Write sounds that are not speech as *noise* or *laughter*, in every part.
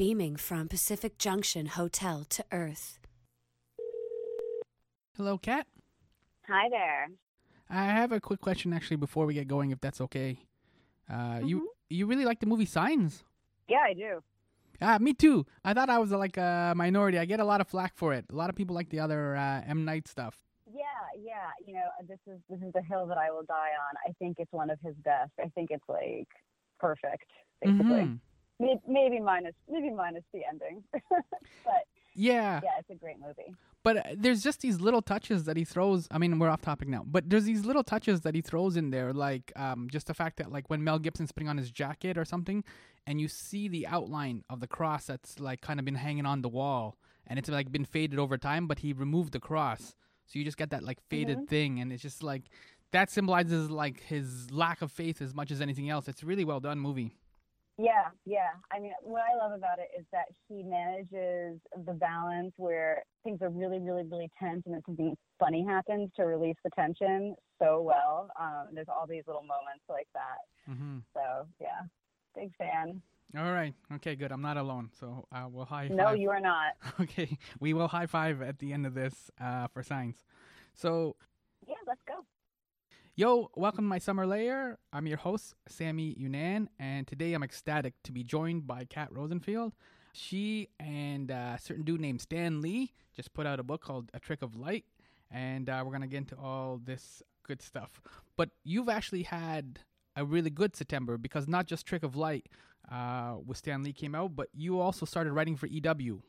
beaming from Pacific Junction Hotel to Earth. Hello, Kat. Hi there. I have a quick question actually before we get going, if that's okay. Uh, You Mhm. you really like the movie Signs? Yeah, I do. Ah, me too. I thought I was like a minority. I get a lot of flack for it. A lot of people like the other uh, M Night stuff. Yeah, yeah. You know, this is this is the hill that I will die on. I think it's one of his best. I think it's like perfect, basically. Mhm. May- Maybe minus maybe minus the ending, *laughs* but Yeah, yeah, it's a great movie. but uh, there's just these little touches that he throws. I mean, we're off topic now, but there's these little touches that he throws in there, like um, just the fact that like when Mel Gibson's putting on his jacket or something, and you see the outline of the cross that's like kind of been hanging on the wall, and it's like been faded over time, but he removed the cross, so you just get that like faded Mhm. thing, and it's just like that symbolizes like his lack of faith as much as anything else. It's a really well done movie. Yeah, yeah. I mean, what I love about it is that he manages the balance where things are really, really, really tense and then something funny happens to release the tension so well. Um, there's all these little moments like that. Mm-hmm. So yeah, big fan. All right. Okay. Good. I'm not alone. So uh, we'll high No, five. you are not. *laughs* Okay. We will high five at the end of this uh, for signs. So, Yeah, let's go. Yo, welcome to My Summer Lair. I'm your host, Sammy Younan, and today I'm ecstatic to be joined by Kat Rosenfield. She and uh, a certain dude named Stan Lee just put out a book called A Trick of Light, and uh, we're gonna get into all this good stuff. But you've actually had a really good September because not just Trick of Light uh, with Stan Lee came out, but you also started writing for EW.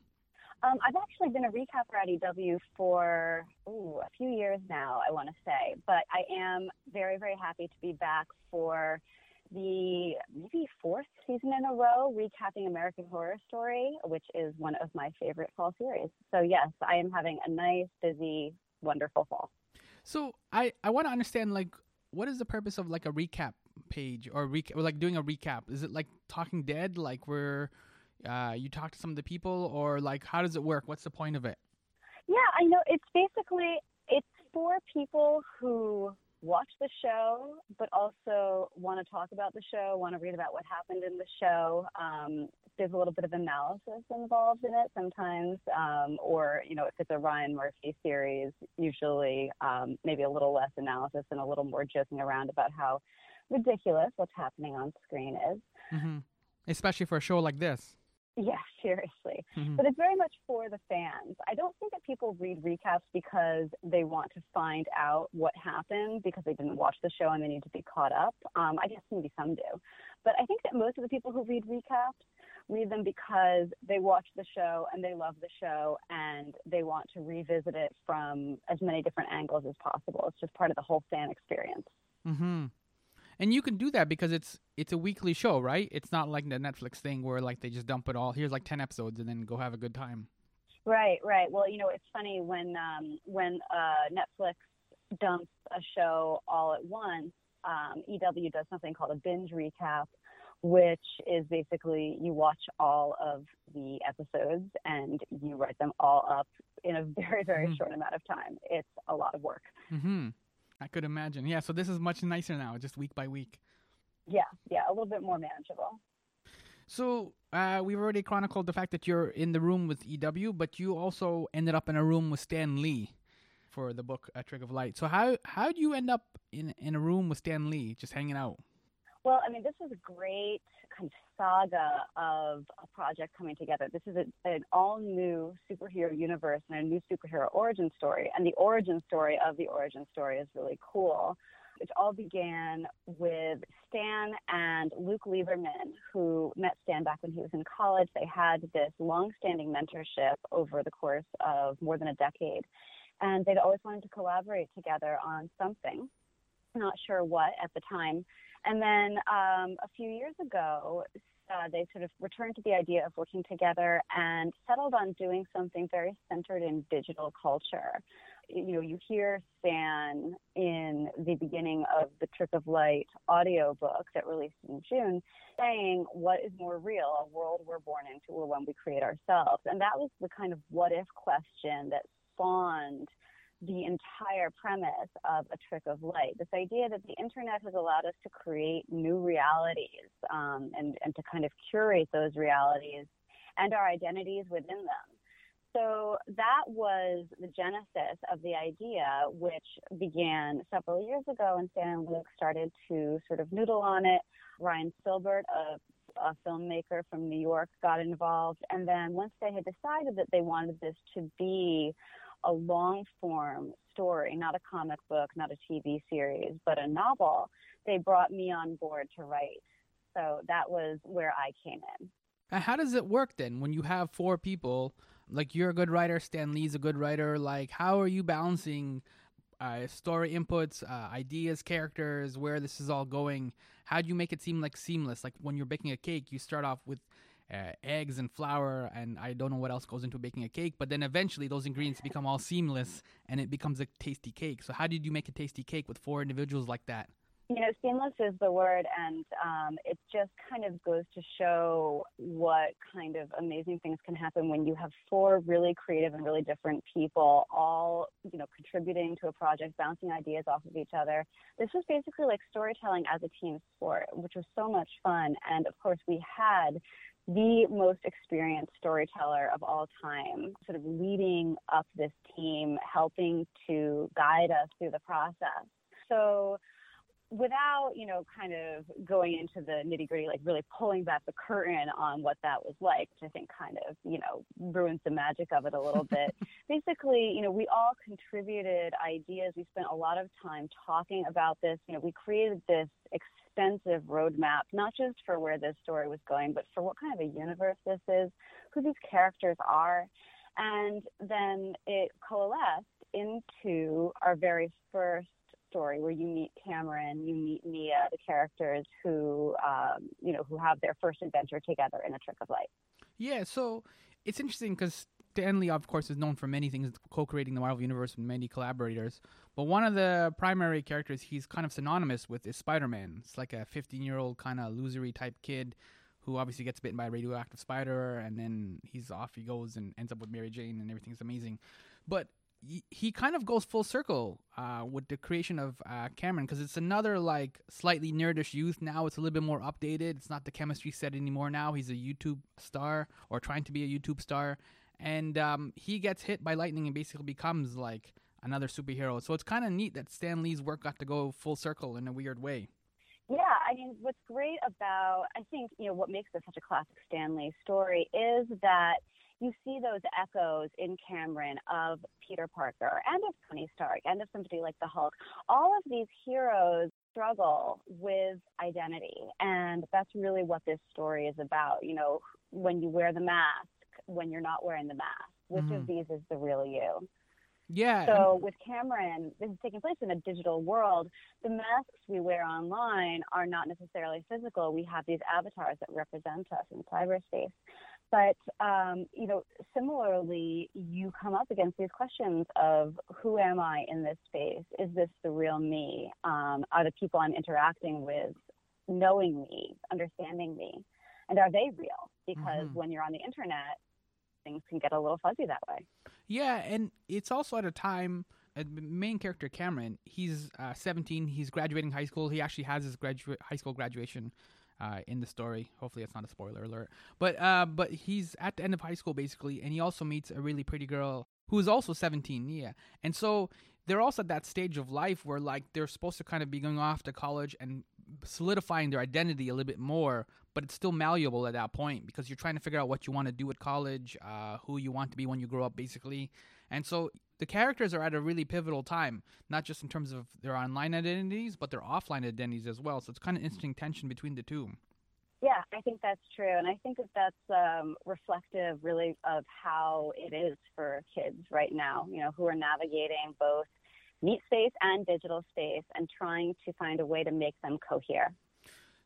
Um, I've actually been a recapper at EW for ooh, a few years now, I want to say, but I am very, very happy to be back for the maybe fourth season in a row recapping American Horror Story, which is one of my favorite fall series. So yes, I am having a nice, busy, wonderful fall. So I I want to understand like what is the purpose of like a recap page or recap or like doing a recap? Is it like Talking Dead, like where uh, you talk to some of the people, or like how does it work? What's the point of it? Yeah, I know. It's basically it's for people who watch the show, but also want to talk about the show, want to read about what happened in the show. Um, there's a little bit of analysis involved in it sometimes, um, or you know, if it's a Ryan Murphy series, usually um, maybe a little less analysis and a little more joking around about how ridiculous what's happening on screen is. Mm-hmm. Especially for a show like this. Yeah, *laughs* seriously. Mhm. But it's very much for the fans. I don't think that people read recaps because they want to find out what happened because they didn't watch the show and they need to be caught up. Um, I guess maybe some do. But I think that most of the people who read recaps read them because they watch the show and they love the show and they want to revisit it from as many different angles as possible. It's just part of the whole fan experience. Mm-hmm. And you can do that because it's it's a weekly show, right? It's not like the Netflix thing where like they just dump it all. Here's like ten episodes and then go have a good time. Right, right. Well, you know, it's funny when um, when uh, Netflix dumps a show all at once. Um, EW does something called a binge recap, which is basically you watch all of the episodes and you write them all up in a *laughs* very, very Mhm. short amount of time. It's a lot of work. Mm-hmm. I could imagine. Yeah. So this is much nicer now, just week by week. Yeah, yeah, a little bit more manageable. So uh, we've already chronicled the fact that you're in the room with EW, but you also ended up in a room with Stan Lee for the book A Trick of Light. So how how do you end up in in a room with Stan Lee, just hanging out? Well, I mean, this was a great kind of saga of a project coming together. This is a, an all new superhero universe and a new superhero origin story. And the origin story of the origin story is really cool. It all began with Stan and Luke Lieberman, who met Stan back when he was in college. They had this long standing mentorship over the course of more than a decade. And they'd always wanted to collaborate together on something. Not sure what at the time. And then um, a few years ago, uh, they sort of returned to the idea of working together and settled on doing something very centered in digital culture. You know, you hear Stan in the beginning of the Trick of Light audiobook that released in June saying, What is more real, a world we're born into or one we create ourselves? And that was the kind of what if question that spawned the entire premise of a trick of light. This idea that the internet has allowed us to create new realities um, and, and to kind of curate those realities and our identities within them. So that was the genesis of the idea, which began several years ago, and Stan and Luke started to sort of noodle on it. Ryan Silbert, a a filmmaker from New York got involved. And then once they had decided that they wanted this to be a long form story, not a comic book, not a TV series, but a novel, they brought me on board to write. So that was where I came in. And how does it work then when you have four people? Like you're a good writer, Stan Lee's a good writer. Like, how are you balancing uh, story inputs, uh, ideas, characters, where this is all going? How do you make it seem like seamless? Like when you're baking a cake, you start off with uh, eggs and flour, and I don't know what else goes into baking a cake, but then eventually those ingredients become all seamless and it becomes a tasty cake. So, how did you make a tasty cake with four individuals like that? you know, seamless is the word, and um, it just kind of goes to show what kind of amazing things can happen when you have four really creative and really different people all, you know, contributing to a project, bouncing ideas off of each other. This was basically like storytelling as a team sport, which was so much fun. And of course, we had the most experienced storyteller of all time, sort of leading up this team, helping to guide us through the process. So without, you know, kind of going into the nitty gritty, like really pulling back the curtain on what that was like, which I think kind of, you know, ruins the magic of it a little bit. *laughs* Basically, you know, we all contributed ideas. We spent a lot of time talking about this. You know, we created this extensive roadmap, not just for where this story was going, but for what kind of a universe this is, who these characters are. And then it coalesced into our very first story where you meet Cameron, you meet Mia, the characters who, um, you know, who have their first adventure together in A Trick of Light. Yeah, so it's interesting because Stan Lee, of course, is known for many things, co-creating the Marvel Universe with many collaborators. But one of the primary characters he's kind of synonymous with is Spider-Man. It's like a 15-year-old kind of losery type kid who obviously gets bitten by a radioactive spider, and then he's off he goes and ends up with Mary Jane, and everything's amazing. But he kind of goes full circle uh, with the creation of uh, Cameron because it's another like slightly nerdish youth. Now it's a little bit more updated. It's not the chemistry set anymore. Now he's a YouTube star or trying to be a YouTube star, and um, he gets hit by lightning and basically becomes like another superhero. So it's kind of neat that Stan Lee's work got to go full circle in a weird way. Yeah, I mean, what's great about I think you know what makes this such a classic Stan Lee story is that you see those echoes in Cameron of Peter Parker and of Tony Stark and of somebody like the Hulk. All of these heroes struggle with identity. And that's really what this story is about. You know, when you wear the mask, when you're not wearing the mask, which mm-hmm. of these is the real you? Yeah. So with Cameron, this is taking place in a digital world. The masks we wear online are not necessarily physical. We have these avatars that represent us in cyberspace. But um, you know, similarly, you come up against these questions of who am I in this space? Is this the real me? Um, are the people I'm interacting with knowing me, understanding me, and are they real? Because mm-hmm. when you're on the internet, things can get a little fuzzy that way. Yeah, and it's also at a time. Main character Cameron, he's uh, 17. He's graduating high school. He actually has his graduate high school graduation uh, in the story. Hopefully, it's not a spoiler alert. But uh, but he's at the end of high school basically, and he also meets a really pretty girl who is also 17. Yeah, and so they're also at that stage of life where like they're supposed to kind of be going off to college and solidifying their identity a little bit more but it's still malleable at that point because you're trying to figure out what you want to do at college uh, who you want to be when you grow up basically and so the characters are at a really pivotal time, not just in terms of their online identities, but their offline identities as well. So it's kind of interesting tension between the two. Yeah, I think that's true. And I think that that's um, reflective really of how it is for kids right now, you know, who are navigating both meat space and digital space and trying to find a way to make them cohere.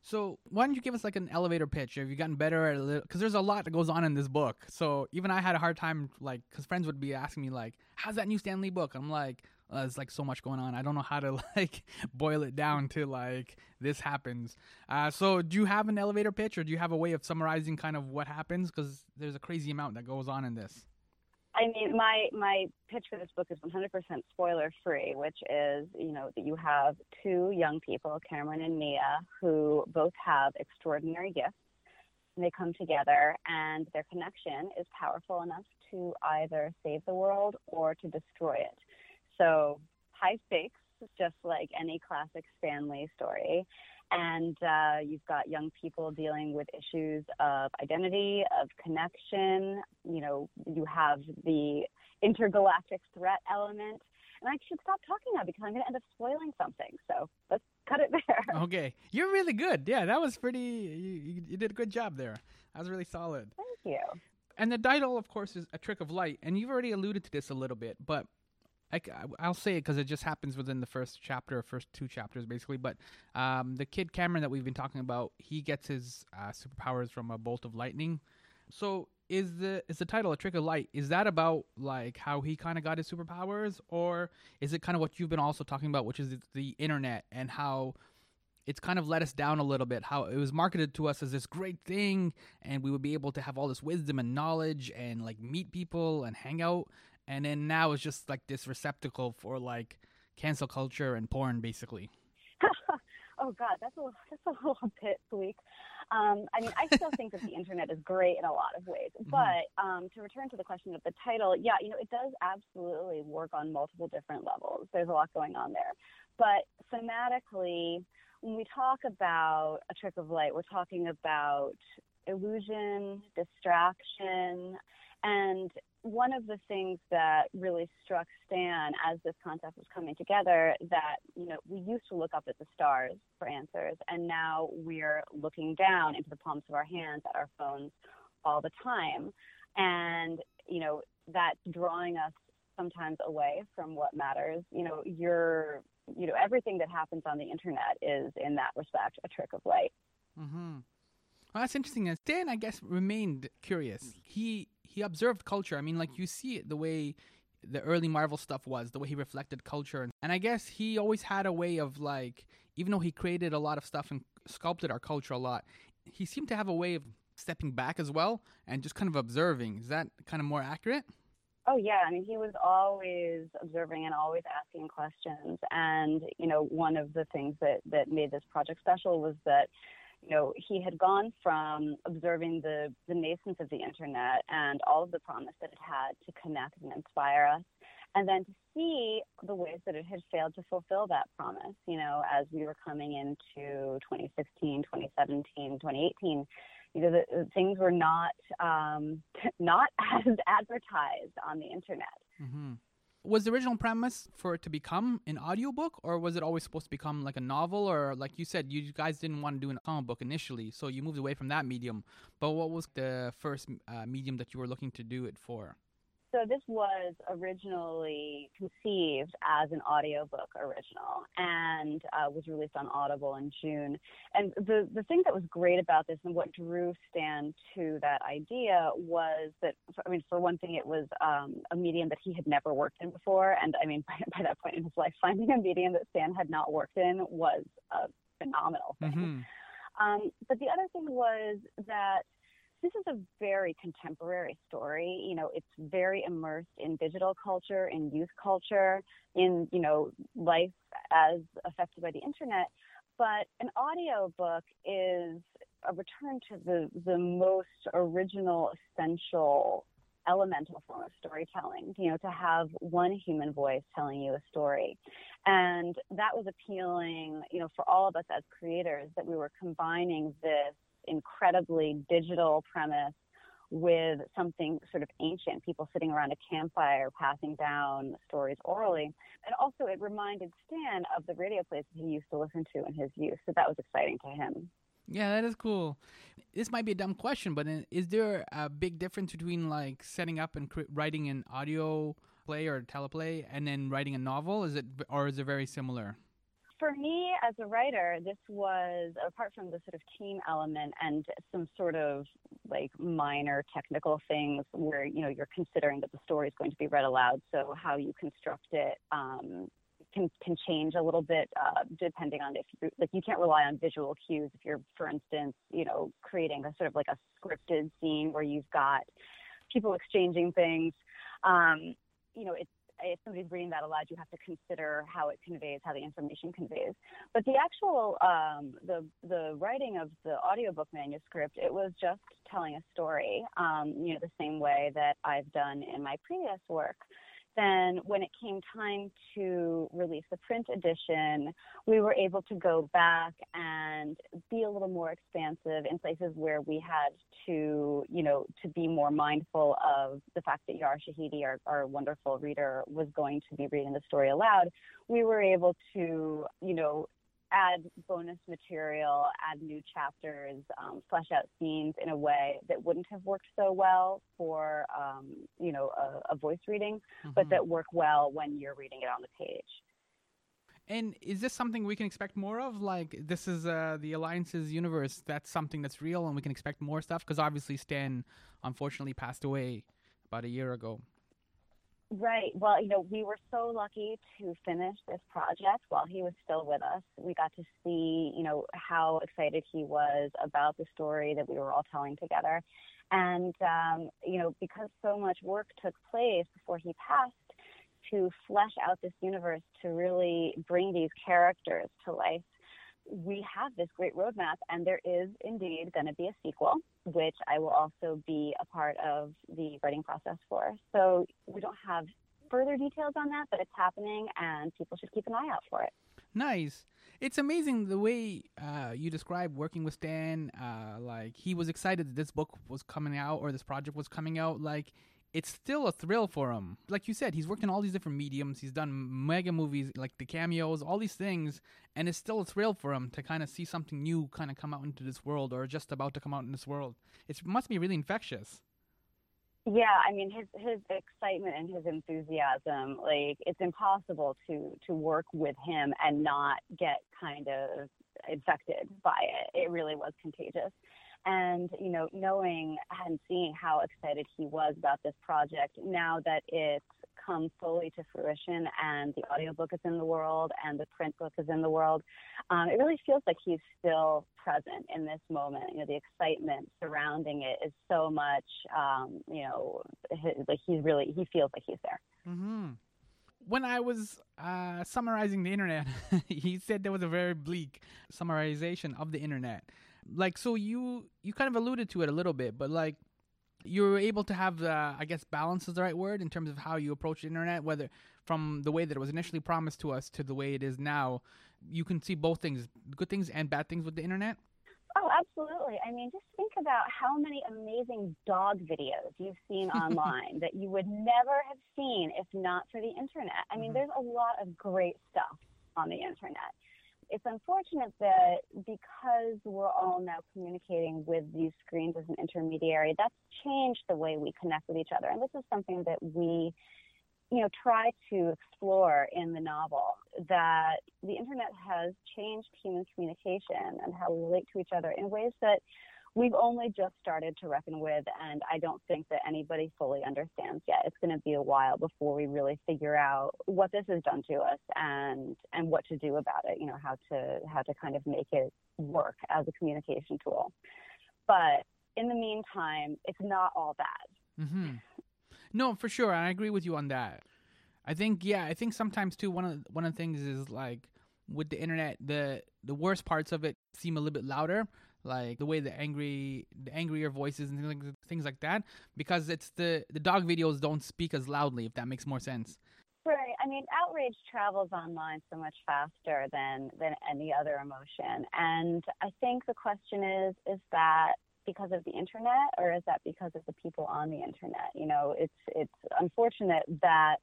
So why don't you give us like an elevator pitch? Have you gotten better at it? Because there's a lot that goes on in this book. So even I had a hard time, like, because friends would be asking me like, "How's that new Stan Lee book?" I'm like, uh, "There's like so much going on. I don't know how to *laughs* like boil it down to like this happens." Uh, so do you have an elevator pitch, or do you have a way of summarizing kind of what happens? Because there's a crazy amount that goes on in this. I mean, my my pitch for this book is 100% spoiler free, which is you know that you have two young people, Cameron and Mia, who both have extraordinary gifts, and they come together, and their connection is powerful enough to either save the world or to destroy it. So, high stakes, just like any classic Stan Lee story. And uh, you've got young people dealing with issues of identity, of connection. You know, you have the intergalactic threat element. And I should stop talking now because I'm going to end up spoiling something. So let's cut it there. *laughs* Okay. You're really good. Yeah, that was pretty, you, you did a good job there. That was really solid. Thank you. And the title, of course, is A Trick of Light. And you've already alluded to this a little bit, but I, will say it because it just happens within the first chapter, first two chapters, basically. But um, the kid Cameron that we've been talking about, he gets his uh, superpowers from a bolt of lightning. So is the is the title a trick of light? Is that about like how he kind of got his superpowers, or is it kind of what you've been also talking about, which is the internet and how it's kind of let us down a little bit. How it was marketed to us as this great thing, and we would be able to have all this wisdom and knowledge and like meet people and hang out, and then now it's just like this receptacle for like cancel culture and porn, basically. *laughs* oh God, that's a that's a little *laughs* bit bleak. Um, I mean, I still think that the internet is great in a lot of ways. *laughs* Mm-hmm. But um, to return to the question of the title, yeah, you know, it does absolutely work on multiple different levels. There's a lot going on there. But thematically, when we talk about a trick of light, we're talking about illusion, distraction, and one of the things that really struck Stan as this concept was coming together that, you know, we used to look up at the stars for answers, and now we're looking down into the palms of our hands at our phones all the time. And, you know, that's drawing us sometimes away from what matters. You know, you're, you know, everything that happens on the internet is, in that respect, a trick of light. Mm-hmm. Well, that's interesting. Stan, I guess, remained curious. He he observed culture. I mean, like you see it the way the early Marvel stuff was, the way he reflected culture. And I guess he always had a way of like, even though he created a lot of stuff and sculpted our culture a lot, he seemed to have a way of stepping back as well and just kind of observing. Is that kind of more accurate? Oh yeah, I mean he was always observing and always asking questions. And you know, one of the things that that made this project special was that you know, he had gone from observing the, the nascence of the internet and all of the promise that it had to connect and inspire us, and then to see the ways that it had failed to fulfill that promise, you know, as we were coming into 2016, 2017, 2018. You know, the, the things were not um, *laughs* not *laughs* as advertised on the internet. Mm-hmm was the original premise for it to become an audiobook or was it always supposed to become like a novel? Or like you said you guys didn't want to do an comic book initially so you moved away from that medium. But what was the first uh, medium that you were looking to do it for so this was originally conceived as an audiobook original and uh, was released on Audible in June. And the, the thing that was great about this and what drew Stan to that idea was that, I mean, for one thing, it was um, a medium that he had never worked in before. And I mean, *laughs* by, by, that point in his life, finding a medium that Stan had not worked in was a phenomenal thing. Mm-hmm. Um, but the other thing was that this is a very contemporary story. You know, it's very immersed in digital culture, in youth culture, in, you know, life as affected by the internet. But an audio book is a return to the, the most original, essential, elemental form of storytelling, you know, to have one human voice telling you a story. And that was appealing, you know, for all of us as creators that we were combining this incredibly digital premise with something sort of ancient, people sitting around a campfire passing down stories orally. And also, it reminded Stan of the radio plays he used to listen to in his youth. So that was exciting to him. Yeah, that is cool. This might be a dumb question, but is there a big difference between like setting up and writing an audio play or teleplay and then writing a novel? Is it or is it very similar? For me as a writer, this was apart from the sort of team element and some sort of like minor technical things where you know you're considering that the story is going to be read aloud, so how you construct it um, can can change a little bit uh, depending on if you like you can't rely on visual cues if you're, for instance, you know, creating a sort of like a scripted scene where you've got people exchanging things. Um, you know, it's if somebody's reading that aloud, you have to consider how it conveys, how the information conveys. But the actual um, the the writing of the audiobook manuscript, it was just telling a story, um, you know, the same way that I've done in my previous work then when it came time to release the print edition, we were able to go back and be a little more expansive in places where we had to, you know, to be more mindful of the fact that Yara Shahidi, our, our wonderful reader, was going to be reading the story aloud. We were able to, you know, add bonus material, add new chapters, um, flesh out scenes in a way that wouldn't have worked so well for, um, you know, a, a voice reading, mm-hmm. but that work well when you're reading it on the page. And is this something we can expect more of? Like, this is uh, the Alliances universe. That's something that's real, and we can expect more stuff. Because obviously, Stan unfortunately passed away about a year ago. Right. Well, you know, we were so lucky to finish this project while he was still with us. We got to see, you know, how excited he was about the story that we were all telling together. And, um, you know, because so much work took place before he passed to flesh out this universe, to really bring these characters to life, we have this great roadmap, and there is indeed going to be a sequel, which I will also be a part of the writing process for. So we don't have further details on that, but it's happening, and people should keep an eye out for it. Nice. It's amazing the way uh, you describe working with Stan. Uh, like he was excited that this book was coming out or this project was coming out. Like it's still a thrill for him. Like you said, he's worked in all these different mediums. He's done mega movies, like the cameos, all these things, and it's still a thrill for him to kind of see something new kind of come out into this world or just about to come out in this world. It must be really infectious. Yeah, I mean his his excitement and his enthusiasm, like it's impossible to to work with him and not get kind of infected by it. It really was contagious and you know knowing and seeing how excited he was about this project now that it's come fully to fruition and the audiobook is in the world and the print book is in the world um, it really feels like he's still present in this moment. You know the excitement surrounding it is so much um, you know like he's really he feels like he's there. Mm-hmm. When I was uh, summarizing the internet, *laughs* he said there was a very bleak summarization of the internet like so you you kind of alluded to it a little bit but like you're able to have uh, i guess balance is the right word in terms of how you approach the internet whether from the way that it was initially promised to us to the way it is now you can see both things good things and bad things with the internet Oh, absolutely. I mean, just think about how many amazing dog videos you've seen *laughs* online that you would never have seen if not for the internet. I mean, mm-hmm. there's a lot of great stuff on the internet it's unfortunate that because we're all now communicating with these screens as an intermediary, that's changed the way we connect with each other. And this is something that we, you know, try to explore in the novel that the internet has changed human communication and how we relate to each other in ways that we've only just started to reckon with, and I don't think that anybody fully understands yet. It's going to be a while before we really figure out what this has done to us and and what to do about it. You know, how to how to kind of make it work as a communication tool. But in the meantime, it's not all bad. Mm-hmm. No, for sure, I agree with you on that. I think yeah, I think sometimes too one of one of the things is like with the internet, the the worst parts of it seem a little bit louder like the way the angry the angrier voices and things like that because it's the the dog videos don't speak as loudly if that makes more sense. Right. I mean outrage travels online so much faster than than any other emotion. And i think the question is is that because of the internet or is that because of the people on the internet? You know it's it's unfortunate that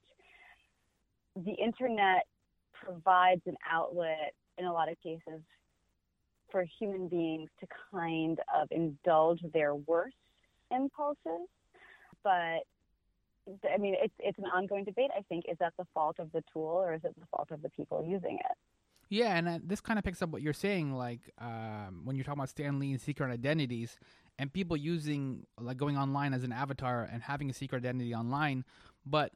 the internet provides an outlet in a lot of cases for human beings to kind of indulge their worst impulses. But I mean, it's it's an ongoing debate. I think is that the fault of the tool or is it the fault of the people using it? Yeah, and uh, this kind of picks up what you're saying, like um, when you're talking about Stan Lee and secret identities, and people using like going online as an avatar and having a secret identity online. But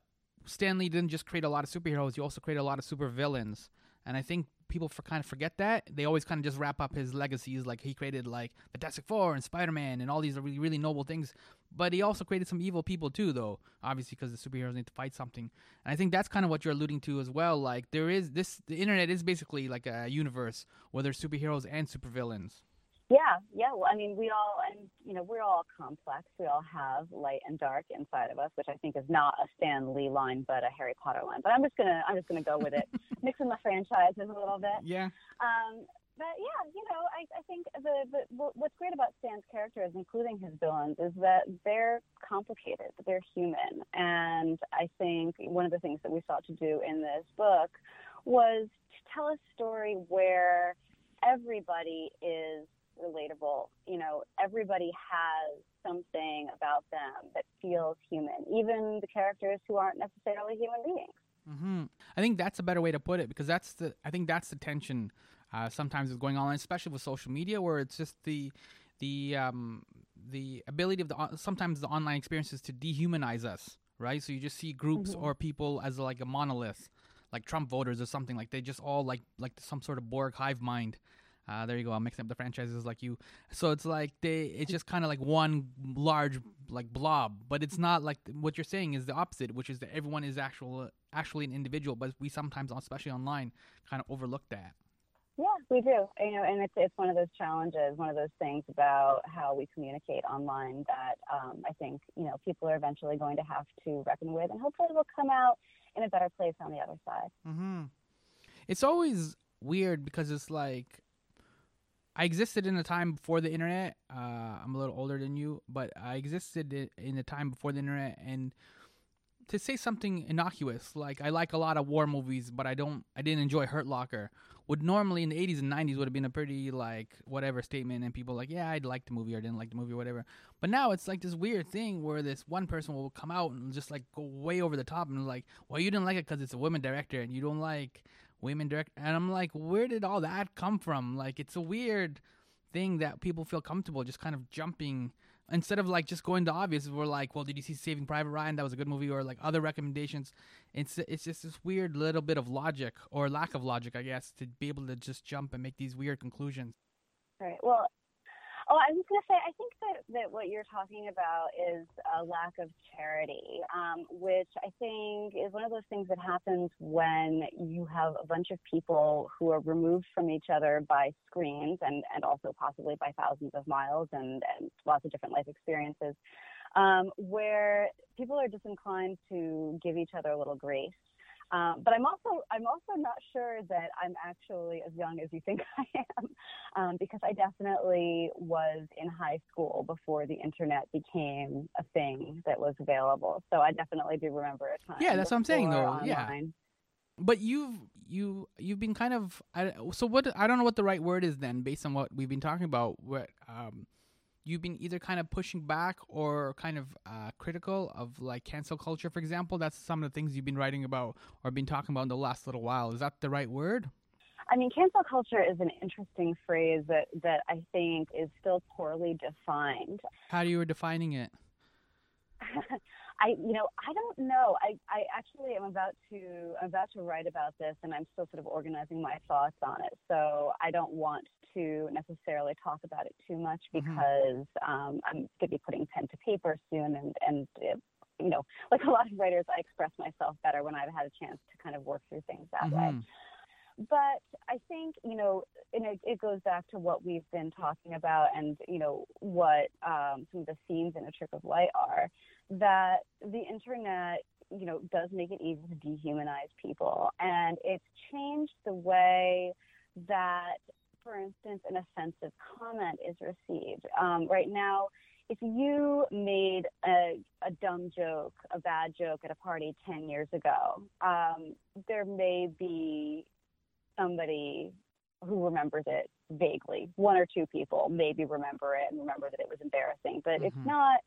Stan Lee didn't just create a lot of superheroes; he also created a lot of super villains. And I think people for kind of forget that. They always kind of just wrap up his legacies like he created like Fantastic Four and Spider Man and all these really really noble things. But he also created some evil people too, though. Obviously, because the superheroes need to fight something. And I think that's kind of what you're alluding to as well. Like there is this, the internet is basically like a universe where there's superheroes and supervillains. Yeah, yeah. Well, I mean, we all, and you know, we're all complex. We all have light and dark inside of us, which I think is not a Stan Lee line, but a Harry Potter line. But I'm just gonna, I'm just gonna go with it, *laughs* mixing the franchises a little bit. Yeah. Um, but yeah, you know, I, I think the, the what's great about Stan's characters, including his villains, is that they're complicated. They're human, and I think one of the things that we sought to do in this book was to tell a story where everybody is relatable. You know, everybody has something about them that feels human, even the characters who aren't necessarily human beings. Mm-hmm. I think that's a better way to put it because that's the I think that's the tension uh, sometimes is going on, especially with social media, where it's just the the um, the ability of the sometimes the online experiences to dehumanize us, right? So you just see groups mm-hmm. or people as like a monolith, like Trump voters or something like they just all like like some sort of Borg hive mind, uh, there you go. I'm mixing up the franchises like you. So it's like they, it's just kind of like one large like blob, but it's not like what you're saying is the opposite, which is that everyone is actual actually an individual, but we sometimes, especially online, kind of overlook that. Yeah, we do. You know, and it's it's one of those challenges, one of those things about how we communicate online that um, I think you know people are eventually going to have to reckon with, and hopefully we'll come out in a better place on the other side. Mm-hmm. It's always weird because it's like I existed in a time before the internet. Uh, I'm a little older than you, but I existed in a time before the internet, and to say something innocuous like I like a lot of war movies, but I don't, I didn't enjoy Hurt Locker, would normally in the 80s and 90s would have been a pretty like whatever statement, and people like, yeah, I'd like the movie or didn't like the movie or whatever. But now it's like this weird thing where this one person will come out and just like go way over the top and like, well, you didn't like it because it's a woman director, and you don't like women direct and i'm like where did all that come from? Like it's a weird thing that people feel comfortable just kind of jumping instead of like just going to obvious we're like well did you see saving private ryan? That was a good movie or like other recommendations. It's it's just this weird little bit of logic or lack of logic i guess to be able to just jump and make these weird conclusions. Right. Well Oh, I was going to say, I think that, that what you're talking about is a lack of charity, um, which I think is one of those things that happens when you have a bunch of people who are removed from each other by screens and, and also possibly by thousands of miles and, and lots of different life experiences, um, where people are disinclined to give each other a little grace. Um, but I'm also I'm also not sure that I'm actually as young as you think *laughs* I am, um, because I definitely was in high school before the internet became a thing that was available. So I definitely do remember a time. Yeah, that's what I'm saying though. Online. Yeah. But you've you you've been kind of I, so what I don't know what the right word is then based on what we've been talking about. What um you've been either kind of pushing back or kind of uh, critical of like cancel culture, for example. That's some of the things you've been writing about or been talking about in the last little while. Is that the right word? I mean, cancel culture is an interesting phrase that, that I think is still poorly defined. How do you were defining it? *laughs* I, you know, I don't know. I, I actually am about to, I'm about to write about this, and I'm still sort of organizing my thoughts on it. So I don't want to necessarily talk about it too much mm-hmm. because mm-hmm. um, I'm going to be putting pen to paper soon, and and it, you know, *laughs* like a lot of writers, I express myself better when I've had a chance to kind of work through things that mm-hmm. way. But I think, you know, and it, it, goes back to what we've been talking about and, you know, what um, some of the themes in A Trick of Light are, that the internet, you know, does make it easy to dehumanize people. And it's changed the way that for instance, an offensive comment is received. Um, right now, if you made a, a, dumb joke, a bad joke at a party 10 years ago, um, there may be somebody who remembers it vaguely. One or two people maybe remember it and remember that it was embarrassing, but mm-hmm. it's not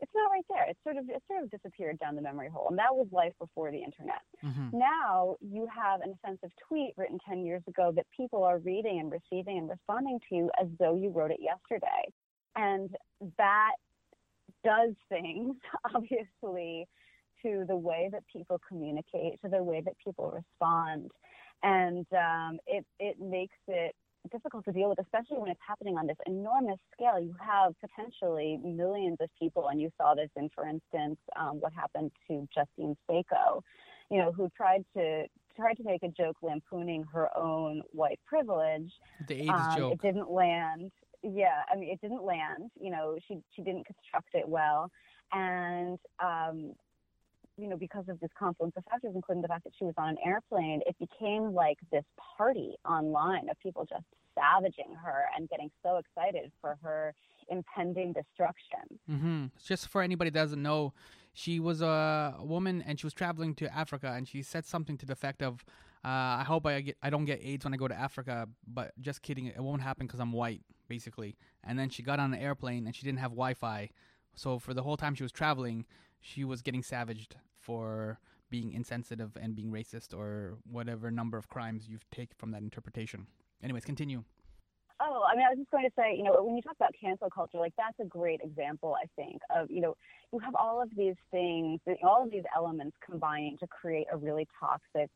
it's not right there. It's sort of it sort of disappeared down the memory hole, and that was life before the internet. Mm-hmm. Now you have an offensive tweet written ten years ago that people are reading and receiving and responding to as though you wrote it yesterday, and that does things *laughs* obviously to the way that people communicate, to the way that people respond. and um, it it makes it difficult to deal with, especially when it's happening on this enormous scale. You have potentially millions of people, and you saw this in, for instance, um, what happened to Justine Sacco, you know, who tried to tried to make a joke lampooning her own white privilege. The AIDS Um, joke. It didn't land. Yeah, I mean, it didn't land. You know, she she didn't construct it well, and um, you know, because of this confluence of factors, including the fact that she was on an airplane, it became like this party online of people just savaging her and getting so excited for her impending destruction. Mm-hmm. Just for anybody that doesn't know, she was a woman and she was traveling to Africa, and she said something to the effect of, uh, "I hope I get I don't get AIDS when I go to Africa, but just kidding, it won't happen because I'm white, basically." And then she got on an airplane and she didn't have Wi-Fi, so for the whole time she was traveling, she was getting savaged for being insensitive and being racist or whatever number of crimes you take from that interpretation. Anyways, continue. Oh, I mean, I was just going to say, you know, when you talk about cancel culture, like that's a great example, I think, of, you know, you have all of these things, all of these elements combining to create a really toxic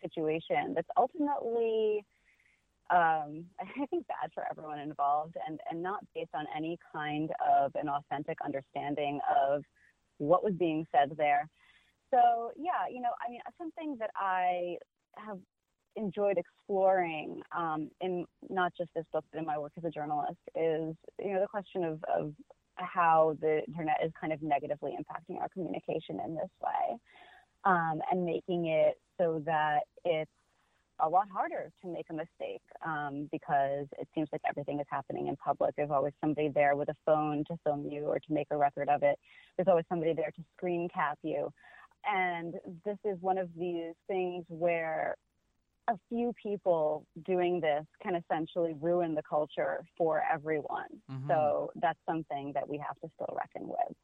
situation that's ultimately, um, *laughs* I think, bad for everyone involved and, and not based on any kind of an authentic understanding of what was being said there. So, yeah, you know, I mean, something that I have enjoyed exploring um, in not just this book but in my work as a journalist is you know the question of, of how the internet is kind of negatively impacting our communication in this way um, and making it so that it's a lot harder to make a mistake um, because it seems like everything is happening in public. There's always somebody there with a phone to film you or to make a record of it. There's always somebody there to screen cap you. And this is one of these things where a few people doing this can essentially ruin the culture for everyone. Mhm. So that's something that we have to still reckon with.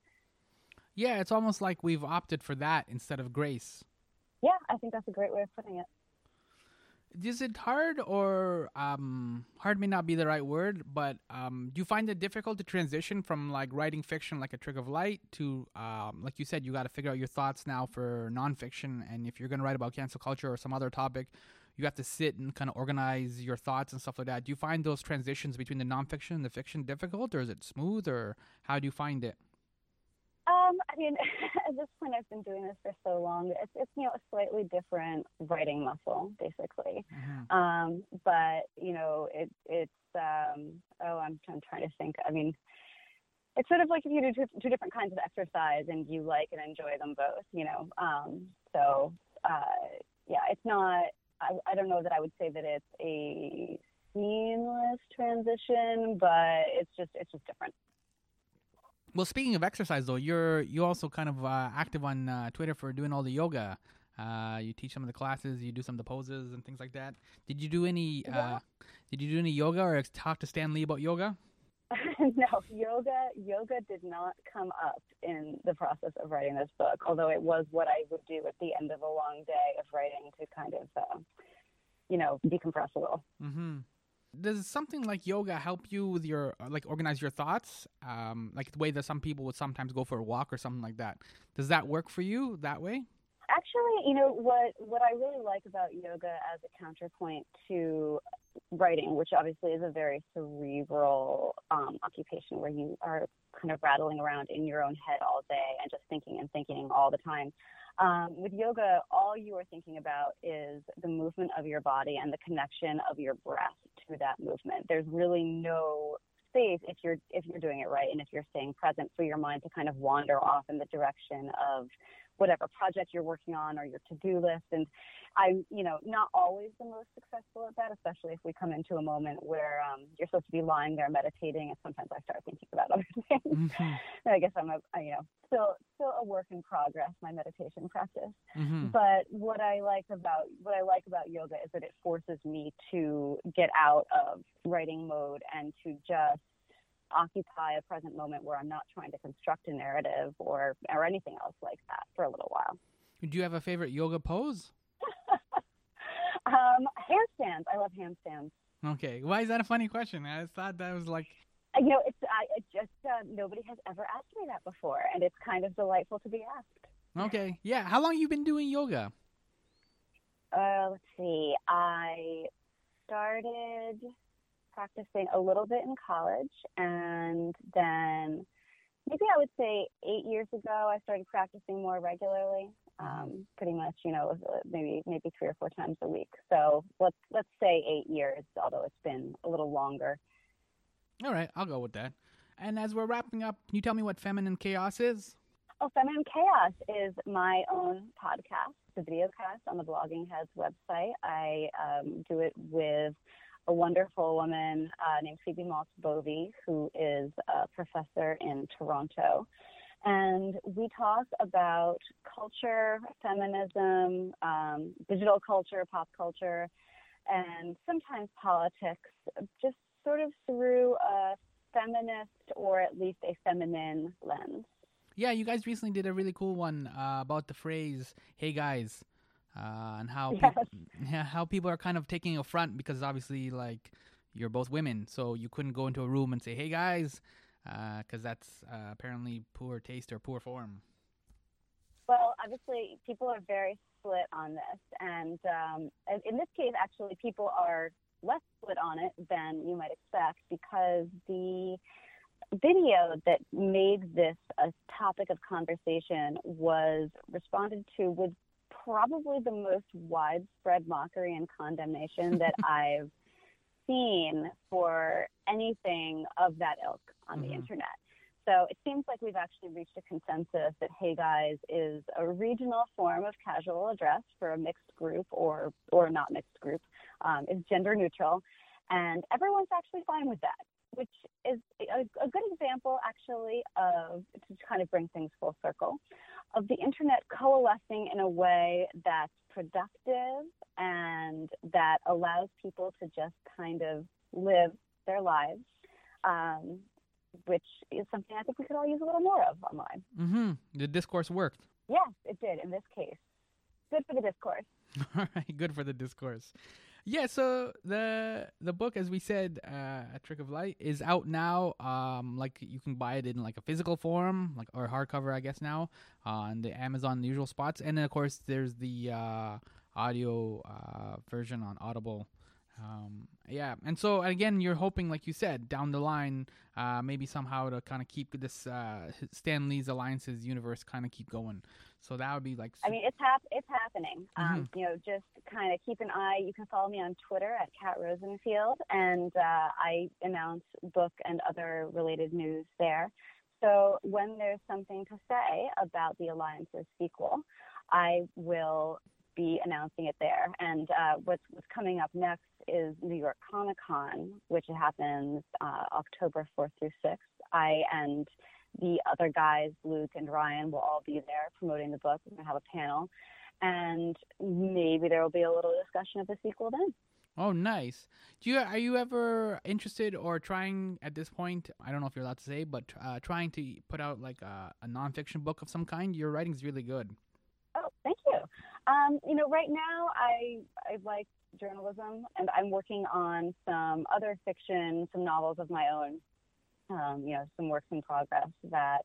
Yeah, it's almost like we've opted for that instead of grace. Yeah, I think that's a great way of putting it. Is it hard or um hard may not be the right word but um do you find it difficult to transition from like writing fiction like a trick of light to um like you said you got to figure out your thoughts now for nonfiction and if you're going to write about cancel culture or some other topic you have to sit and kind of organize your thoughts and stuff like that. Do you find those transitions between the nonfiction and the fiction difficult or is it smooth or how do you find it I mean, *laughs* at this point, I've been doing this for so long. It's, it's you know a slightly different writing muscle, basically. Um, but you know, it it's um, oh, I'm I'm trying to think. I mean, it's sort of like if you do two, two different kinds of exercise and you like and enjoy them both. You know, um, so uh, yeah, it's not. I, I don't know that I would say that it's a seamless transition, but it's just it's just different. Well, speaking of exercise, though, you're you also kind of uh, active on uh, Twitter for doing all the yoga. Uh, you teach some of the classes, you do some of the poses and things like that. Did you do any? Uh, Yeah. did you do any yoga or talk to Stan Lee about yoga? *laughs* no, yoga yoga did not come up in the process of writing this book, although it was what I would do at the end of a long day of writing to kind of, uh, you know, decompress a little. Mm-hmm. Does something like yoga help you with your uh, like organize your thoughts? Um, like the way that some people would sometimes go for a walk or something like that. Does that work for you that way? Actually, you know what what I really like about yoga as a counterpoint to writing, which obviously is a very cerebral um, occupation where you are kind of rattling around in your own head all day and just thinking and thinking all the time. Um, with yoga, all you are thinking about is the movement of your body and the connection of your breath to that movement. There's really no space if you're if you're doing it right and if you're staying present for your mind to kind of wander off in the direction of whatever project you're working on or your to-do list and i'm you know not always the most successful at that especially if we come into a moment where um, you're supposed to be lying there meditating and sometimes i start thinking about other *laughs* things Mhm. i guess i'm a I, you know still still a work in progress my meditation practice Mhm. but what I like about what I like about yoga is that it forces me to get out of writing mode and to just occupy a present moment where I'm not trying to construct a narrative or or anything else like that for a little while. Do you have a favorite yoga pose? *laughs* Um, handstands. I love handstands. Okay, why is that a funny question? I thought that was like Uh, You know, it's I it just uh, nobody has ever asked me that before, and it's kind of delightful to be asked. okay, yeah. How long you been doing yoga? Uh, let's see. I started practicing a little bit in college, and then maybe I would say eight years ago I started practicing more regularly. Um, pretty much, you know, uh, maybe maybe three or four times a week. So let's let's say eight years, although it's been a little longer. All right, I'll go with that. And as we're wrapping up, can you tell me what Feminine Chaos is? Oh, Feminine Chaos is my own podcast, the video cast on the Bloggingheads website. I um, do it with a wonderful woman uh, named Phoebe Maltz Bovy, who is a professor in Toronto. And we talk about culture, feminism, um, digital culture, pop culture, and sometimes politics, just sort of through a feminist or at least a feminine lens. Yeah, you guys recently did a really cool one uh, about the phrase "Hey guys," uh, and how *laughs* Yes. peop- yeah, how people are kind of taking a front because obviously, like, you're both women, so you couldn't go into a room and say "Hey guys," because that's uh, apparently poor taste or poor form. Well, obviously, people are very split on this, and um, and in this case, actually, people are less split on it than you might expect because the video that made this a topic of conversation was responded to with probably the most widespread mockery and condemnation *laughs* that I've seen for anything of that ilk on the Mhm. internet. So it seems like we've actually reached a consensus that Hey Guys is a regional form of casual address for a mixed group or or not mixed group. Um, is gender neutral, and everyone's actually fine with that, which is a, a good example actually of to kind of bring things full circle of the internet coalescing in a way that's productive and that allows people to just kind of live their lives. Um, which is something I think we could all use a little more of online. Mm-hmm. The discourse worked. Yes, it did in this case. Good for the discourse. *laughs* All right, good for the discourse. Yeah, so the the book, as we said, uh, a trick of light, is out now. Um, like you can buy it in like a physical form, like or hardcover, I guess now, on the Amazon usual spots, and then of course there's the uh, audio uh, version on Audible. Um, yeah, and so again, you're hoping, like you said, down the line, uh, maybe somehow to kind of keep this uh, Stan Lee's alliances universe kind of keep going. So that would be like. I mean, it's hap- it's happening. Um, you know, just kind of keep an eye. You can follow me on Twitter at Kat Rosenfield, and uh, I announce book and other related news there. So when there's something to say about the Alliances sequel, I will be announcing it there. And uh, what's, what's coming up next is New York Comic Con, which happens uh, October 4th through 6th. I and the other guys, Luke and Ryan, will all be there promoting the book. We're going to have a panel. And maybe there will be a little discussion of the sequel then. Oh, nice. Do you are you ever interested or trying at this point? I don't know if you're allowed to say, but uh, trying to put out like a, a nonfiction book of some kind. Your writing's really good. Um, you know, right now I I like journalism, and I'm working on some other fiction, some novels of my own. Um, you know, some works in progress that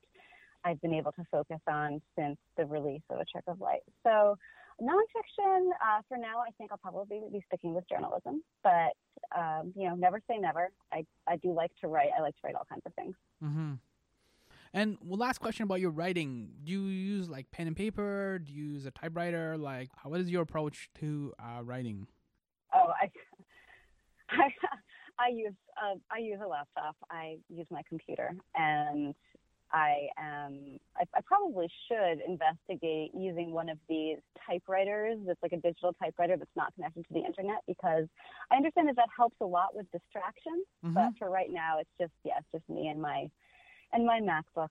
I've been able to focus on since the release of A Trick of Light. So, nonfiction uh, for now, I think I'll probably be sticking with journalism, but um, you know, never say never. I I do like to write. I like to write all kinds of things. Mm-hmm. And well, last question about your writing: Do you use like pen and paper? Do you use a typewriter? Like, what is your approach to uh, writing? Oh, I, *laughs* I, I use uh, I use a laptop. I use my computer, and I am. I, I probably should investigate using one of these typewriters that's like a digital typewriter that's not connected to the internet because I understand that that helps a lot with distraction. Mhm. But for right now, it's just yeah, it's just me and my and my MacBook.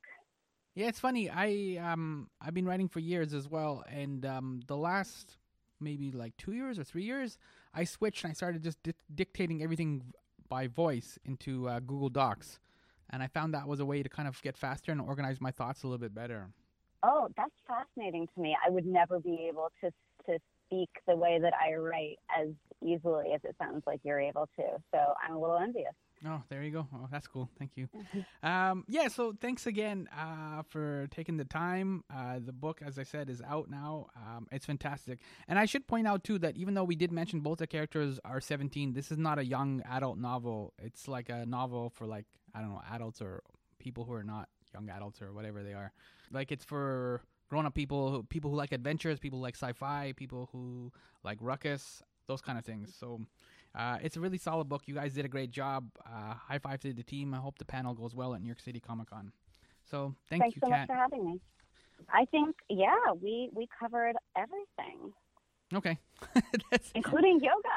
Yeah, it's funny. I um I've been writing for years as well, and um the last maybe like two years or three years, I switched and I started just dic- dictating everything by voice into uh, Google Docs, and I found that was a way to kind of get faster and organize my thoughts a little bit better. Oh, that's fascinating to me. I would never be able to to speak the way that I write as easily as it sounds like you're able to. So I'm a little envious. Oh, there you go. Oh, that's cool. Thank you. *laughs* Um, yeah, so thanks again uh, for taking the time. Uh, the book, as I said, is out now. Um, it's fantastic. And I should point out, too, that even though we did mention both the characters are 17, this is not a young adult novel. It's like a novel for, like, I don't know, adults or people who are not young adults or whatever they are. Like, it's for grown up people, who, people who like adventures, people who like sci fi, people who like ruckus, those kind of things. So uh, it's a really solid book. You guys did a great job. Uh, high five to the team. I hope the panel goes well at New York City Comic Con. So thank Thanks you, so Kat. much for having me. I think, yeah, we, we covered everything, Okay. *laughs* Including yoga.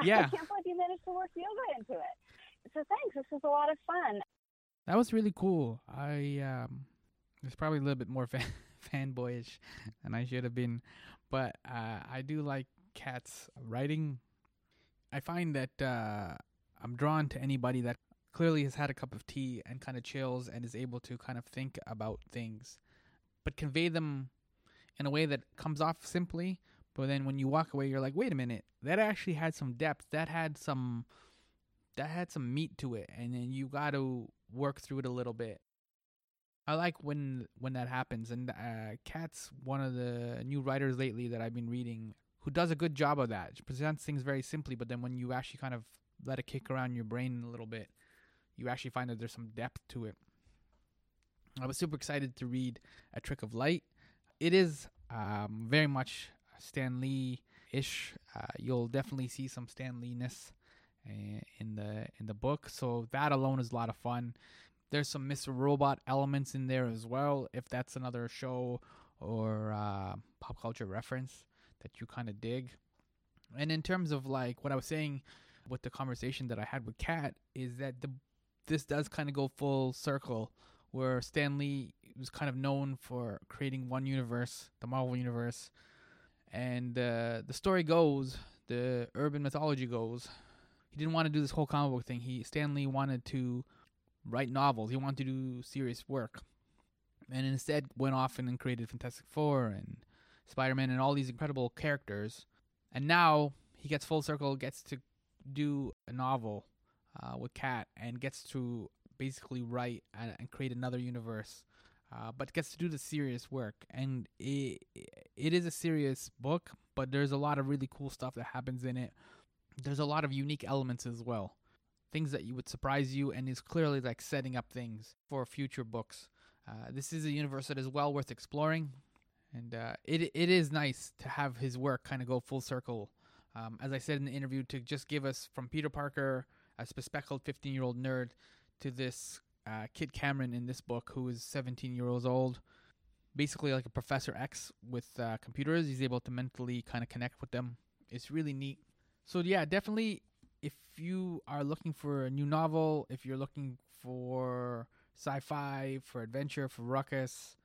*laughs* Yeah. I can't believe you managed to work yoga into it. So thanks. This was a lot of fun. that was really cool. I um, was probably a little bit more *laughs* fan- fanboyish than I should have been, but uh, I do like Kat's writing. I find that uh, I'm drawn to anybody that clearly has had a cup of tea and kind of chills and is able to kind of think about things, but convey them in a way that comes off simply. But then when you walk away, you're like, wait a minute, that actually had some depth. That had some, that had some meat to it, and then you got to work through it a little bit. I like when when that happens, and uh, Kat's one of the new writers lately that I've been reading who does a good job of that. She presents things very simply, but then when you actually kind of let it kick around your brain a little bit, you actually find that there's some depth to it. I was super excited to read A Trick of Light. It is um, very much Stan Lee ish. Uh, you'll definitely see some Stan Lee ness uh, in the in the book. So that alone is a lot of fun. There's some Mr. Robot elements in there as well. If that's another show or uh, pop culture reference that you kind of dig. And in terms of like what I was saying with the conversation that I had with Kat is that the this does kind of go full circle where Stan Lee was kind of known for creating one universe, the Marvel universe, and uh, the story goes, the urban mythology goes, he didn't want to do this whole comic book thing. He Stan Lee wanted to write novels. He wanted to do serious work, and instead went off and created Fantastic Four and Spider Man and all these incredible characters. And now he gets full circle, gets to do a novel uh, with Kat, and gets to basically write and, and create another universe. Uh, but gets to do the serious work, and it it is a serious book, but there's a lot of really cool stuff that happens in it. There's a lot of unique elements as well, things that you would surprise you, and is clearly like setting up things for future books. Uh, this is a universe that is well worth exploring, and uh, it it is nice to have his work kind of go full circle. Um, as I said in the interview, to just give us from Peter Parker, a bespectacled 15 year old nerd, to this uh, Kid Cameron in this book, who is 17 years old, basically like a Professor X with uh, computers. He's able to mentally kind of connect with them. It's really neat. So yeah, definitely, if you are looking for a new novel, if you're looking for sci-fi, for adventure, for ruckus,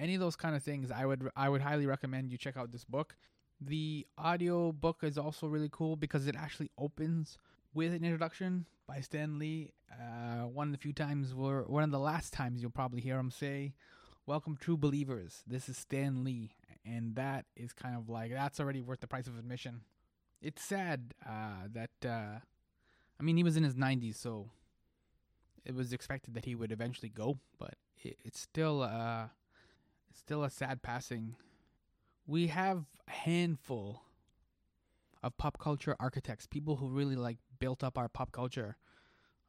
any of those kind of things, I would I would highly recommend you check out this book. The audio book is also really cool because it actually opens with an introduction by Stan Lee. Uh, one of the few times, where one of the last times you'll probably hear him say, "Welcome, true believers. This is Stan Lee," and that is kind of like that's already worth the price of admission. It's sad uh, that uh, I mean he was in his 90s, so it was expected that he would eventually go, but it, it's still uh, still a sad passing. We have a handful of pop culture architects, people who really like built up our pop culture.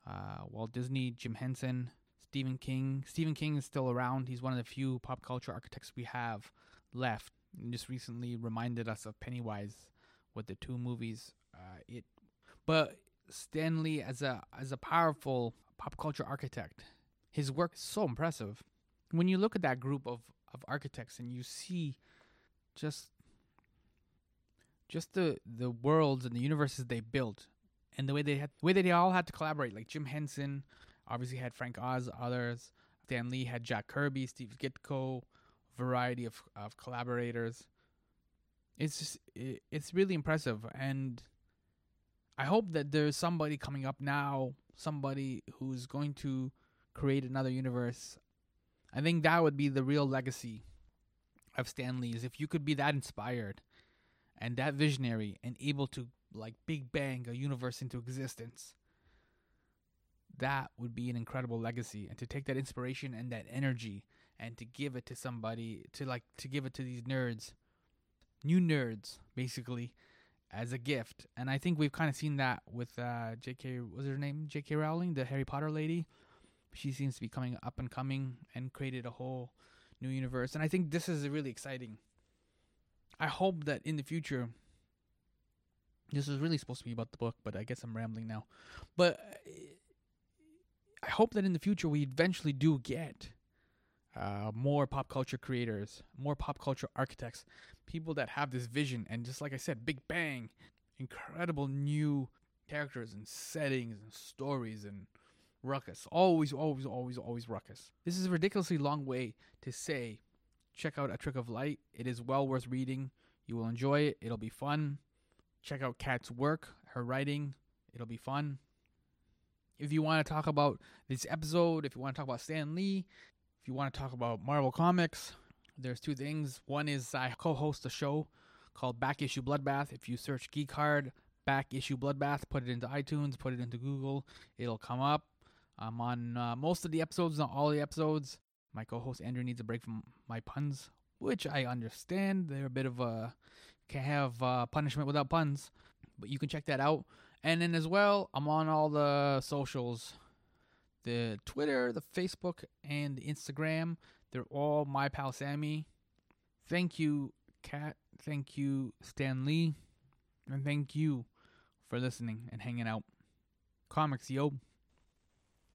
Uh, Walt Disney, Jim Henson, Stephen King. Stephen King is still around. He's one of the few pop culture architects we have left. And just recently reminded us of Pennywise with the two movies. Uh, it, but Stan Lee as a as a powerful pop culture architect, his work is so impressive. When you look at that group of of architects and you see just just the the worlds and the universes they built and the way they had the way they all had to collaborate like Jim Henson obviously had Frank Oz others Stan Lee had Jack Kirby Steve Ditko variety of of collaborators. It's just it, it's really impressive and I hope that there's somebody coming up now somebody who's going to create another universe I think that would be the real legacy of Stan Lee is if you could be that inspired and that visionary and able to like big bang a universe into existence that would be an incredible legacy. And to take that inspiration and that energy and to give it to somebody to like to give it to these nerds new nerds basically as a gift. And i think we've kind of seen that with uh jk was her name? Jk rowling the harry potter lady she seems to be coming up and coming and created a whole new universe and i think this is really exciting i hope that in the future this was really supposed to be about the book but i guess i'm rambling now but i hope that in the future we eventually do get uh, more pop culture creators, more pop culture architects, people that have this vision. And just like I said, Big Bang, incredible new characters and settings and stories and ruckus. Always, always, always, always ruckus. This is a ridiculously long way to say, check out A Trick of Light. It is well worth reading. You will enjoy it. It'll be fun. Check out Kat's work, her writing. It'll be fun. If you want to talk about this episode, if you want to talk about Stan Lee, if you want to talk about Marvel Comics, there's two things. One is I co host a show called Back Issue Bloodbath. If you search Geek Hard Back Issue Bloodbath, put it into iTunes, put it into Google, it'll come up. I'm on uh, most of the episodes, not all the episodes. My co host Andrew needs a break from my puns, which I understand. They're a bit of a. Can't have uh, punishment without puns. But you can check that out. And then as well, I'm on all the socials the Twitter, the Facebook, and the Instagram. They're all my pal Sammy. Thank you, Kat. Thank you, Stan Lee. And thank you for listening and hanging out. Comics, yo.